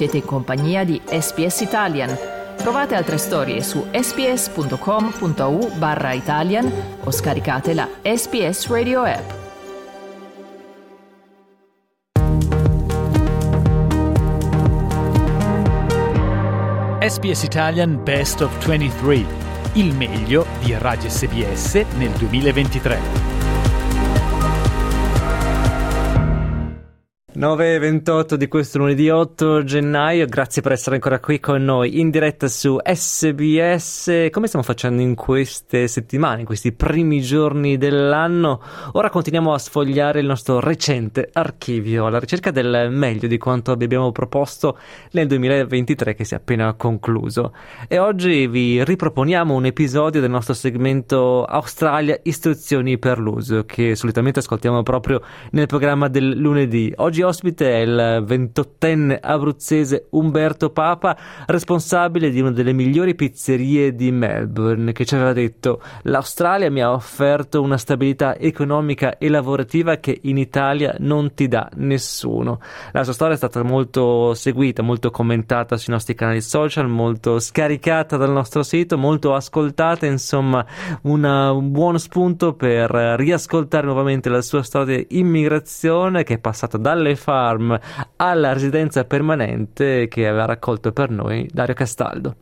Siete in compagnia di SPS Italian. Trovate altre storie su sps.com.au barra Italian o scaricate la SPS Radio app. SPS Italian Best of 23, il meglio di Radio SBS nel 2023. 9.28 di questo lunedì 8 gennaio, grazie per essere ancora qui con noi in diretta su SBS. Come stiamo facendo in queste settimane, in questi primi giorni dell'anno? Ora continuiamo a sfogliare il nostro recente archivio alla ricerca del meglio di quanto abbiamo proposto nel 2023 che si è appena concluso. E oggi vi riproponiamo un episodio del nostro segmento Australia Istruzioni per l'uso che solitamente ascoltiamo proprio nel programma del lunedì. Oggi ospite è il ventottenne abruzzese Umberto Papa, responsabile di una delle migliori pizzerie di Melbourne, che ci aveva detto l'Australia mi ha offerto una stabilità economica e lavorativa che in Italia non ti dà nessuno. La sua storia è stata molto seguita, molto commentata sui nostri canali social, molto scaricata dal nostro sito, molto ascoltata, insomma una, un buon spunto per riascoltare nuovamente la sua storia di immigrazione che è passata dalle farm alla residenza permanente che aveva raccolto per noi Dario Castaldo.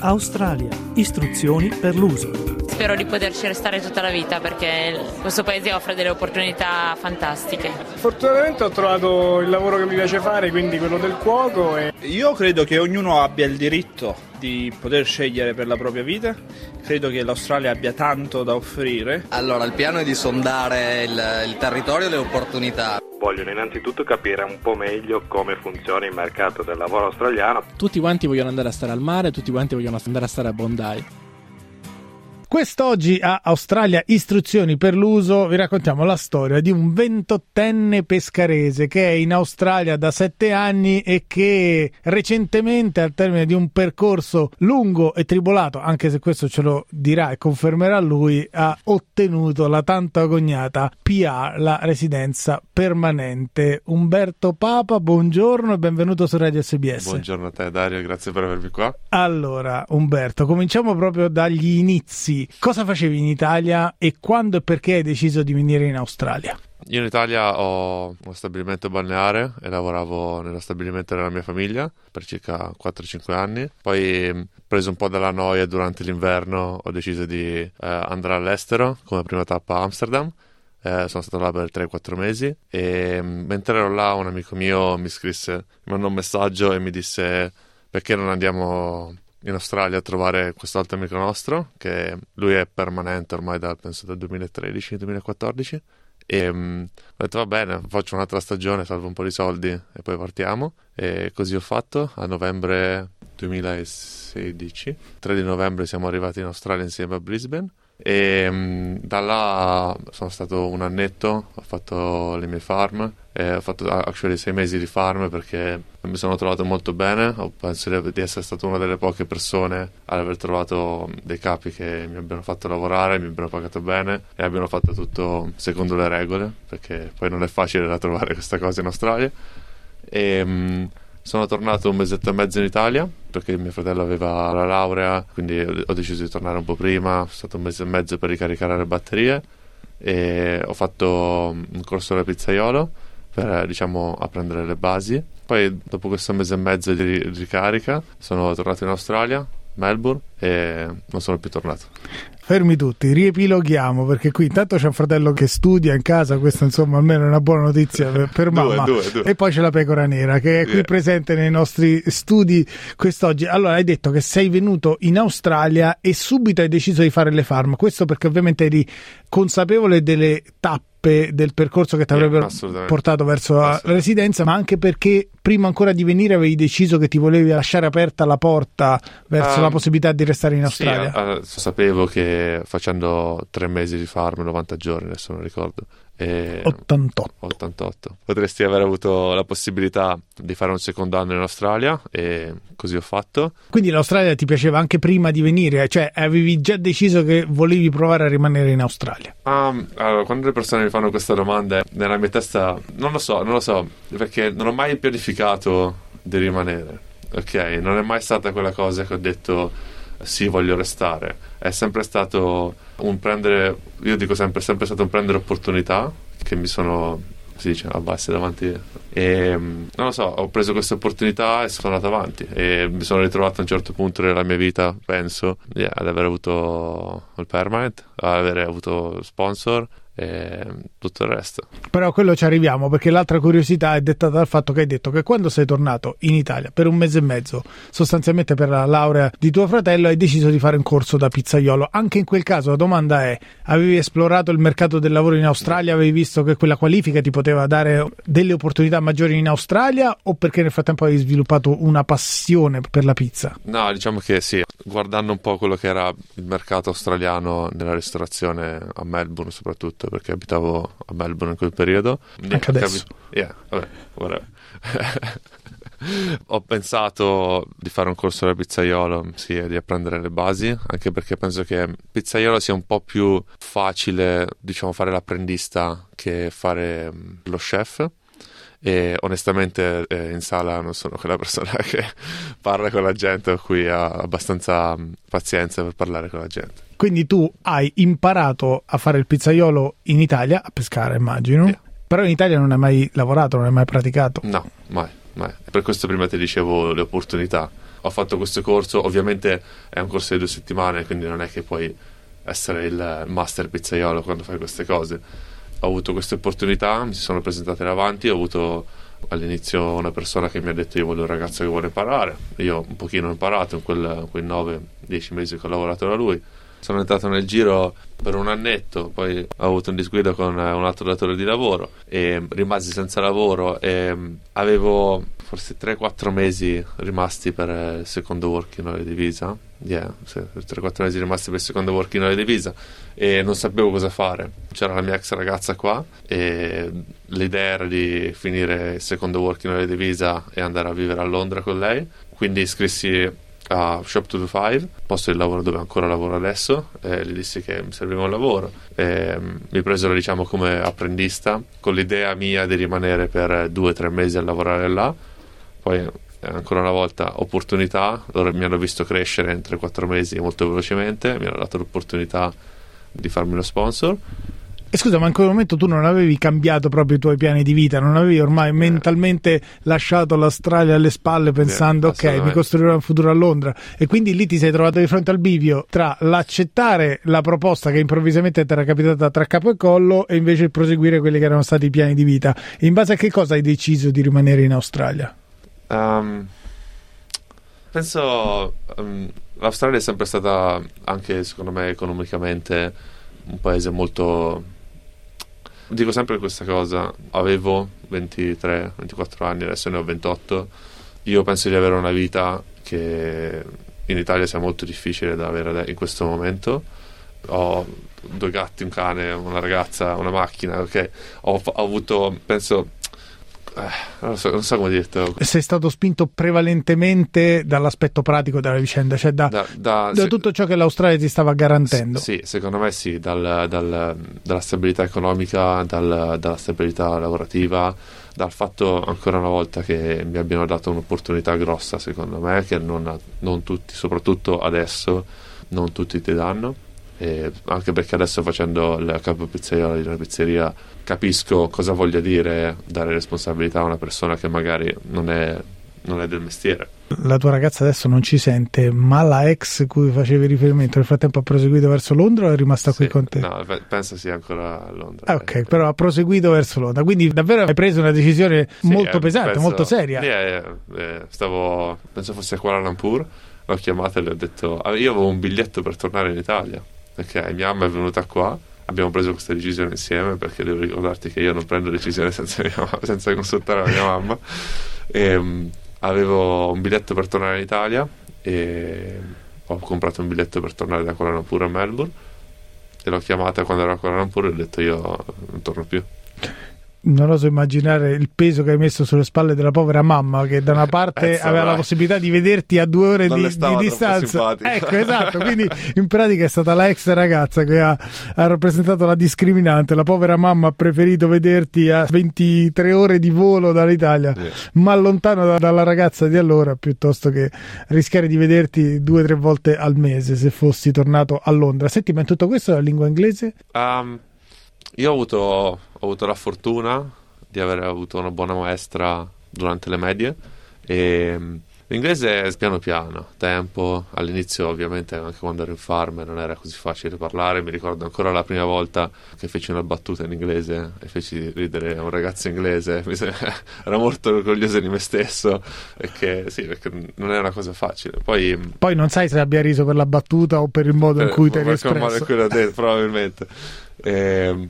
Australia. Istruzioni per l'uso. Spero di poterci restare tutta la vita perché questo paese offre delle opportunità fantastiche. Fortunatamente ho trovato il lavoro che mi piace fare, quindi quello del cuoco. E... Io credo che ognuno abbia il diritto di poter scegliere per la propria vita. Credo che l'Australia abbia tanto da offrire. Allora, il piano è di sondare il, il territorio e le opportunità vogliono innanzitutto capire un po' meglio come funziona il mercato del lavoro australiano. Tutti quanti vogliono andare a stare al mare, tutti quanti vogliono andare a stare a Bondi. Quest'oggi a Australia Istruzioni per l'uso vi raccontiamo la storia di un ventottenne pescarese che è in Australia da sette anni e che recentemente al termine di un percorso lungo e tribolato, anche se questo ce lo dirà e confermerà lui, ha ottenuto la tanto agognata PR, la residenza permanente. Umberto Papa, buongiorno e benvenuto su Radio SBS. Buongiorno a te Dario, grazie per avermi qua. Allora, Umberto, cominciamo proprio dagli inizi Cosa facevi in Italia e quando e perché hai deciso di venire in Australia? Io in Italia ho uno stabilimento balneare e lavoravo nello stabilimento della mia famiglia per circa 4-5 anni. Poi, preso un po' dalla noia durante l'inverno, ho deciso di eh, andare all'estero come prima tappa a Amsterdam. Eh, sono stato là per 3-4 mesi e mentre ero là un amico mio mi scrisse, mi mandò un messaggio e mi disse perché non andiamo in Australia a trovare quest'altro amico nostro, che lui è permanente ormai da, penso dal 2013-2014. E um, ho detto va bene, faccio un'altra stagione, salvo un po' di soldi e poi partiamo. E così ho fatto a novembre 2016. 3 di novembre siamo arrivati in Australia insieme a Brisbane. E um, da là sono stato un annetto, ho fatto le mie farm ho fatto actually sei mesi di farm perché mi sono trovato molto bene. Penso di essere stato una delle poche persone ad aver trovato dei capi che mi abbiano fatto lavorare, mi abbiano pagato bene e abbiano fatto tutto secondo le regole, perché poi non è facile da trovare questa cosa in Australia. E, mh, sono tornato un mesetto e mezzo in Italia perché mio fratello aveva la laurea, quindi ho deciso di tornare un po' prima. È stato un mese e mezzo per ricaricare le batterie e ho fatto un corso da pizzaiolo per diciamo apprendere le basi. Poi dopo questo mese e mezzo di ricarica sono tornato in Australia, Melbourne e non sono più tornato. Fermi tutti, riepiloghiamo perché qui intanto c'è un fratello che studia in casa, questa insomma almeno è una buona notizia per, per mamma. Due, due, due. E poi c'è la pecora nera che è qui yeah. presente nei nostri studi quest'oggi. Allora hai detto che sei venuto in Australia e subito hai deciso di fare le farm, questo perché ovviamente eri consapevole delle tappe del percorso che ti avrebbero yeah, portato verso la residenza, ma anche perché prima ancora di venire avevi deciso che ti volevi lasciare aperta la porta verso um, la possibilità di restare in Australia? Sì, uh, sapevo che facendo tre mesi di farm, 90 giorni, adesso non ricordo, e 88. 88. Potresti aver avuto la possibilità di fare un secondo anno in Australia e così ho fatto. Quindi l'Australia ti piaceva anche prima di venire, cioè avevi già deciso che volevi provare a rimanere in Australia? Um, allora, quando le persone mi fanno questa domanda, nella mia testa non lo so, non lo so, perché non ho mai pianificato di rimanere. Ok, non è mai stata quella cosa che ho detto sì, voglio restare. È sempre stato un prendere, io dico sempre, è sempre stato un prendere opportunità che mi sono, si dice, abbassi davanti. E non lo so, ho preso questa opportunità e sono andato avanti. E mi sono ritrovato a un certo punto nella mia vita, penso, yeah, ad aver avuto il permanent, ad aver avuto sponsor e tutto il resto. Però a quello ci arriviamo perché l'altra curiosità è dettata dal fatto che hai detto che quando sei tornato in Italia per un mese e mezzo, sostanzialmente per la laurea di tuo fratello, hai deciso di fare un corso da pizzaiolo. Anche in quel caso la domanda è: avevi esplorato il mercato del lavoro in Australia? Avevi visto che quella qualifica ti poteva dare delle opportunità maggiori in Australia o perché nel frattempo hai sviluppato una passione per la pizza? No, diciamo che sì, guardando un po' quello che era il mercato australiano nella ristorazione a Melbourne soprattutto perché abitavo a Melbourne in quel periodo. Anche adesso. Yeah, vabbè, whatever. Ho pensato di fare un corso da pizzaiolo, sì, e di apprendere le basi, anche perché penso che pizzaiolo sia un po' più facile, diciamo, fare l'apprendista che fare mm, lo chef e onestamente eh, in sala non sono quella persona che parla con la gente o cui ha abbastanza mm, pazienza per parlare con la gente. Quindi tu hai imparato a fare il pizzaiolo in Italia, a pescare immagino, Yeah. però in Italia non hai mai lavorato, non hai mai praticato. No, mai, mai. Per questo prima ti dicevo le opportunità. Ho fatto questo corso, ovviamente è un corso di due settimane, quindi non è che puoi essere il master pizzaiolo quando fai queste cose. Ho avuto queste opportunità, mi si sono presentate davanti, ho avuto all'inizio una persona che mi ha detto io voglio un ragazzo che vuole imparare. Io un pochino ho imparato in quel- quei 9-10 mesi che ho lavorato da lui. Sono entrato nel giro per un annetto, poi ho avuto un disguido con un altro datore di lavoro e rimasi senza lavoro e avevo forse 3-4 mesi rimasti per eh, il secondo working holiday di visa. Yeah, sì, 3-4 mesi rimasti per il secondo working holiday di visa e non sapevo cosa fare. C'era la mia ex ragazza qua e l'idea era di finire il secondo working holiday di visa e andare a vivere a Londra con lei. Quindi iscrissi a Shop to Do 5, posto di lavoro dove ancora lavoro adesso, e gli dissi che mi serviva un lavoro. E, mm, mi presero diciamo come apprendista con l'idea mia di rimanere per due o tre mesi a lavorare là. Poi eh, ancora una volta opportunità, loro mi hanno visto crescere in 3-4 mesi molto velocemente, mi hanno dato l'opportunità di farmi lo sponsor. E scusa, ma in quel momento tu non avevi cambiato proprio i tuoi piani di vita, non avevi ormai mentalmente lasciato l'Australia alle spalle pensando ok, mi costruirò un futuro a Londra e quindi lì ti sei trovato di fronte al bivio tra l'accettare la proposta che improvvisamente ti era capitata tra capo e collo e invece proseguire quelli che erano stati i piani di vita. In base a che cosa hai deciso di rimanere in Australia? Um, penso um, l'Australia è sempre stata anche secondo me economicamente un paese molto dico sempre questa cosa avevo 23-24 anni adesso ne ho 28 io penso di avere una vita che in Italia sia molto difficile da avere in questo momento. Ho due gatti, un cane, una ragazza, una macchina ok? Ho, ho avuto penso non, so, non so come dirtelo Sei stato spinto prevalentemente dall'aspetto pratico della vicenda, cioè da, da, da- da se- tutto ciò che l'Australia ti stava garantendo. Sì, secondo me sì, dal- dal- dalla stabilità economica, dal- dalla stabilità lavorativa, dal fatto ancora una volta che mi abbiano dato un'opportunità grossa, secondo me, che non, non tutti, soprattutto adesso, non tutti ti danno. E anche perché adesso facendo il capo pizzaiolo di una pizzeria capisco cosa voglia dire dare responsabilità a una persona che magari non è, non è del mestiere. La tua ragazza adesso non ci sente, ma la ex cui facevi riferimento nel frattempo ha proseguito verso Londra o è rimasta qui Sì, con te? No, pe- penso sia ancora a Londra. Ah, ok, però ha proseguito verso Londra, quindi davvero hai preso una decisione Sì, molto eh, pesante, penso- molto seria. Eh, eh, stavo, penso fosse a Kuala Lumpur, l'ho chiamata e le ho detto, ah, io avevo un biglietto per tornare in Italia, perché mia mamma è venuta qua, abbiamo preso questa decisione insieme, perché devo ricordarti che io non prendo decisioni senza, mamma- senza consultare la mia mamma, e, mm, avevo un biglietto per tornare in Italia e ho comprato un biglietto per tornare da Kuala Lumpur a Melbourne e l'ho chiamata quando ero a Kuala Lumpur e ho detto io non torno più. Non oso immaginare il peso che hai messo sulle spalle della povera mamma che da una parte Eh, aveva vai. la possibilità di vederti a due ore di, di distanza. Ecco, esatto. Quindi in pratica è stata la ex ragazza che ha, ha rappresentato la discriminante. La povera mamma ha preferito vederti a 23 ore di volo dall'Italia, ma lontano da- dalla ragazza di allora, piuttosto che rischiare di vederti due o tre volte al mese se fossi tornato a Londra. Senti, ma in tutto questo la lingua inglese? Um, io ho avuto, ho avuto la fortuna di aver avuto una buona maestra durante le medie e mm, l'inglese è piano piano, tempo, all'inizio ovviamente anche quando ero in farm non era così facile parlare, mi ricordo ancora la prima volta che feci una battuta in inglese e feci ridere un ragazzo inglese, mi se- ero molto orgoglioso di me stesso perché sì, perché non è una cosa facile. Poi mm, Poi non sai se abbia riso per la battuta o per il modo in cui per modo in espresso. cui l'ho detto, probabilmente. Ehm,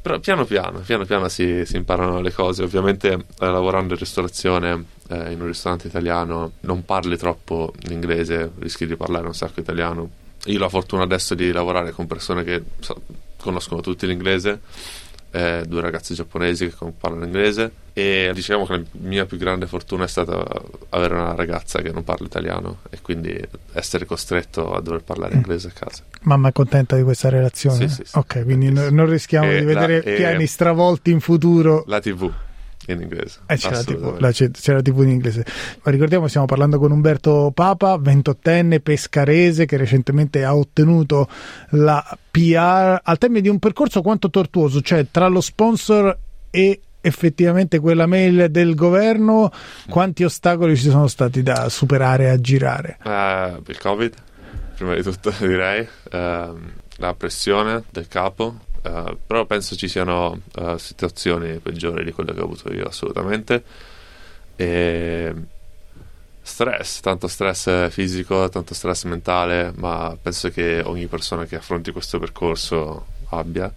però piano piano, piano piano si, si imparano le cose. Ovviamente eh, lavorando in ristorazione, eh, in un ristorante italiano, non parli troppo l'inglese, rischi di parlare un sacco italiano. Io ho la fortuna adesso di lavorare con persone che sa- conoscono tutti l'inglese, eh, due ragazzi giapponesi che parlano inglese e diciamo che la mia più grande fortuna è stata avere una ragazza che non parla italiano e quindi essere costretto a dover parlare inglese a casa. Mamma è contenta di questa relazione? Sì, sì, sì. Ok, quindi no- non rischiamo E di la- vedere e- piani stravolti in futuro. La TV in inglese. Eh, TV, assolutamente. la- la TV in inglese. Ma ricordiamo, stiamo parlando con Umberto Papa, 28enne pescarese che recentemente ha ottenuto la PR al termine di un percorso quanto tortuoso, cioè tra lo sponsor e effettivamente quella mail del governo, quanti ostacoli ci sono stati da superare e aggirare? Eh, il Covid, prima di tutto direi, ehm, la pressione del capo, eh, però penso ci siano eh, situazioni peggiori di quelle che ho avuto io assolutamente. E stress, tanto stress fisico, tanto stress mentale, ma penso che ogni persona che affronti questo percorso abbia.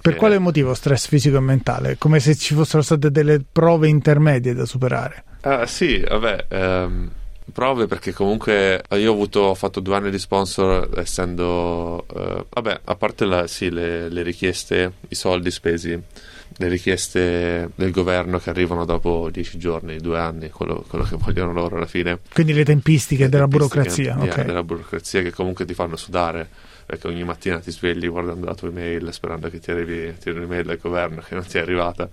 Per quale motivo stress fisico e mentale? Come se ci fossero state delle prove intermedie da superare. Eh, sì, vabbè, ehm, prove perché comunque io ho avuto, ho fatto due anni di sponsor essendo, eh, vabbè, a parte la- sì, le, le richieste, i soldi spesi, le richieste del governo che arrivano dopo dieci giorni, due anni, quello, quello che vogliono loro alla fine. Quindi le tempistiche della tempistiche, burocrazia. yeah, ok. della burocrazia che comunque ti fanno sudare perché ogni mattina ti svegli guardando la tua email sperando che ti arrivi ti arrivi un'email dal governo che non ti è arrivata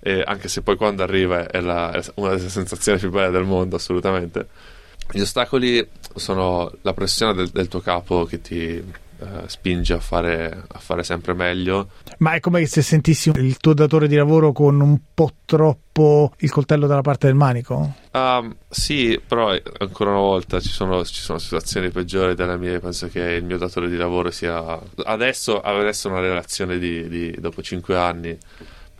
e anche se poi quando arriva è, la- è una delle sensazioni più belle del mondo assolutamente gli ostacoli sono la pressione del, del tuo capo che ti eh, spinge a fare, a fare sempre meglio Ma è come se sentissi il tuo datore di lavoro con un po' troppo il coltello dalla parte del manico? Um, sì, però eh, ancora una volta ci sono, ci sono situazioni peggiori delle mie. Penso che il mio datore di lavoro sia adesso, adesso una relazione di, di- dopo cinque anni.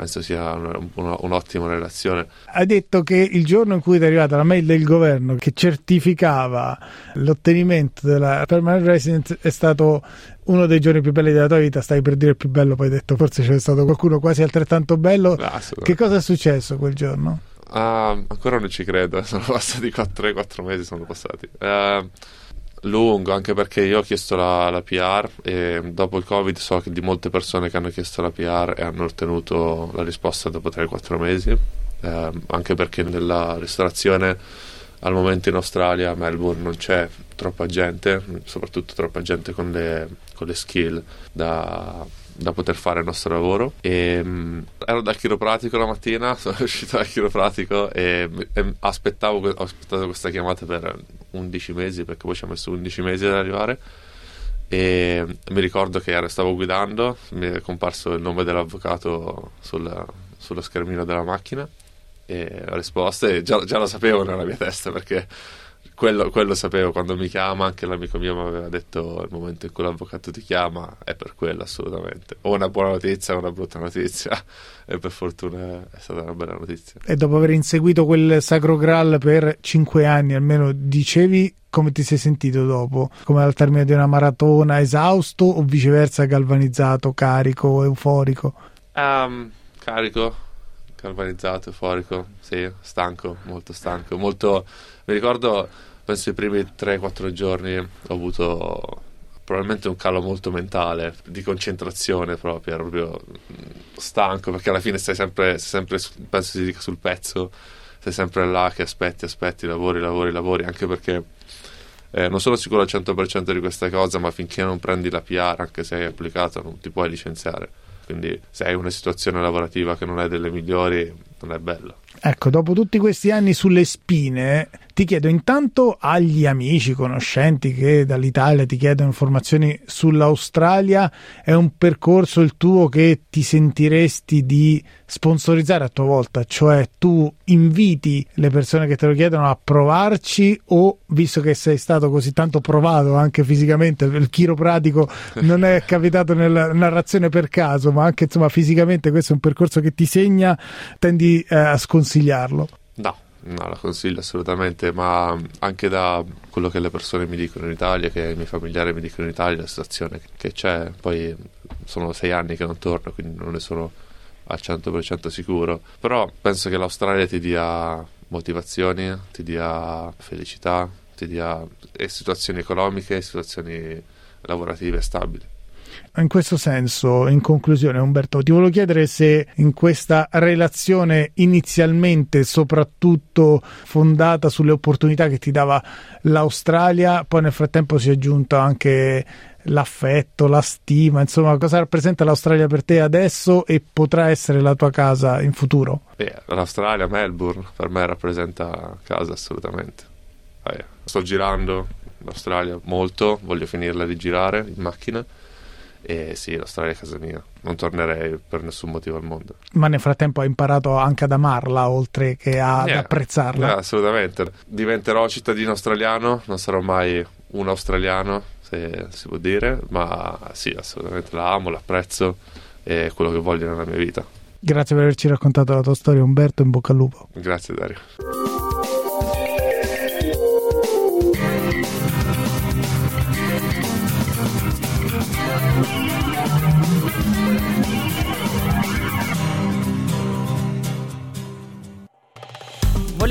Penso sia un'ottima relazione. Hai detto che il giorno in cui ti è arrivata la mail del governo che certificava l'ottenimento della permanent residence è stato uno dei giorni più belli della tua vita. Stai per dire il più bello, poi hai detto forse c'è stato qualcuno quasi altrettanto bello. Ah. Che cosa è successo quel giorno? Ah, ancora non ci credo, sono passati 3-4 mesi, sono passati. Eh, lungo, anche perché io ho chiesto la, la PR e dopo il Covid so che di molte persone che hanno chiesto la PR e hanno ottenuto la risposta dopo 3-4 mesi, Eh, anche perché nella ristorazione al momento in Australia, a Melbourne, non c'è troppa gente, soprattutto troppa gente con le, con le skill da, da poter fare il nostro lavoro. E, mh, ero dal chiropratico la mattina, sono uscito dal chiropratico e, e aspettavo, aspettato questa chiamata per 11 mesi, perché poi ci ha messo 11 mesi ad arrivare. E mi ricordo che stavo guidando, mi è comparso il nome dell'avvocato sul- sullo schermino della macchina e ho risposto e già, già lo sapevo nella mia testa perché quello, quello sapevo quando mi chiama anche l'amico mio mi aveva detto il momento in cui l'avvocato ti chiama è per quello assolutamente o una buona notizia o una brutta notizia e per fortuna è stata una bella notizia E dopo aver inseguito quel sacro graal per cinque anni almeno, dicevi come ti sei sentito dopo? Come al termine di una maratona esausto o viceversa galvanizzato, carico, euforico? Ehm, carico galvanizzato, euforico sì, stanco, molto stanco molto, mi ricordo penso i primi 3-4 giorni ho avuto probabilmente un calo molto mentale di concentrazione proprio, ero proprio stanco perché alla fine stai sempre, sempre penso si dica sul pezzo, sei sempre là che aspetti, aspetti, lavori, lavori, lavori, anche perché eh, non sono sicuro al 100% di questa cosa, ma finché non prendi la PR, anche se hai applicato, non ti puoi licenziare. Quindi se hai una situazione lavorativa che non è delle migliori, non è bello. Ecco, dopo tutti questi anni sulle spine, ti chiedo intanto agli amici, conoscenti che dall'Italia ti chiedono informazioni sull'Australia, è un percorso il tuo che ti sentiresti di sponsorizzare a tua volta, cioè tu inviti le persone che te lo chiedono a provarci o visto che sei stato così tanto provato anche fisicamente, il chiropratico non è capitato nella narrazione per caso, ma anche insomma fisicamente questo è un percorso che ti segna, tendi eh, a sconsigliarlo? No, la consiglio assolutamente, ma anche da quello che le persone mi dicono in Italia, che i miei familiari mi dicono in Italia, la situazione che c'è, poi sono sei anni che non torno, quindi non ne sono al 100% sicuro, però penso che l'Australia ti dia motivazioni, ti dia felicità, ti dia situazioni economiche, situazioni lavorative stabili. In questo senso, in conclusione, Umberto, ti volevo chiedere se in questa relazione inizialmente soprattutto fondata sulle opportunità che ti dava l'Australia, poi nel frattempo si è aggiunto anche l'affetto, la stima, insomma, cosa rappresenta l'Australia per te adesso e potrà essere la tua casa in futuro? Beh, l'Australia, Melbourne, per me rappresenta casa assolutamente. Eh, sto girando l'Australia molto, voglio finirla di girare in macchina e sì, l'Australia è casa mia, non tornerei per nessun motivo al mondo. Ma nel frattempo hai imparato anche ad amarla oltre che ad yeah, apprezzarla? Yeah, assolutamente. Diventerò cittadino australiano, non sarò mai un australiano, se si può dire, ma sì, assolutamente la amo, l'apprezzo è quello che voglio nella mia vita. Grazie per averci raccontato la tua storia, Umberto, in bocca al lupo. Grazie Dario.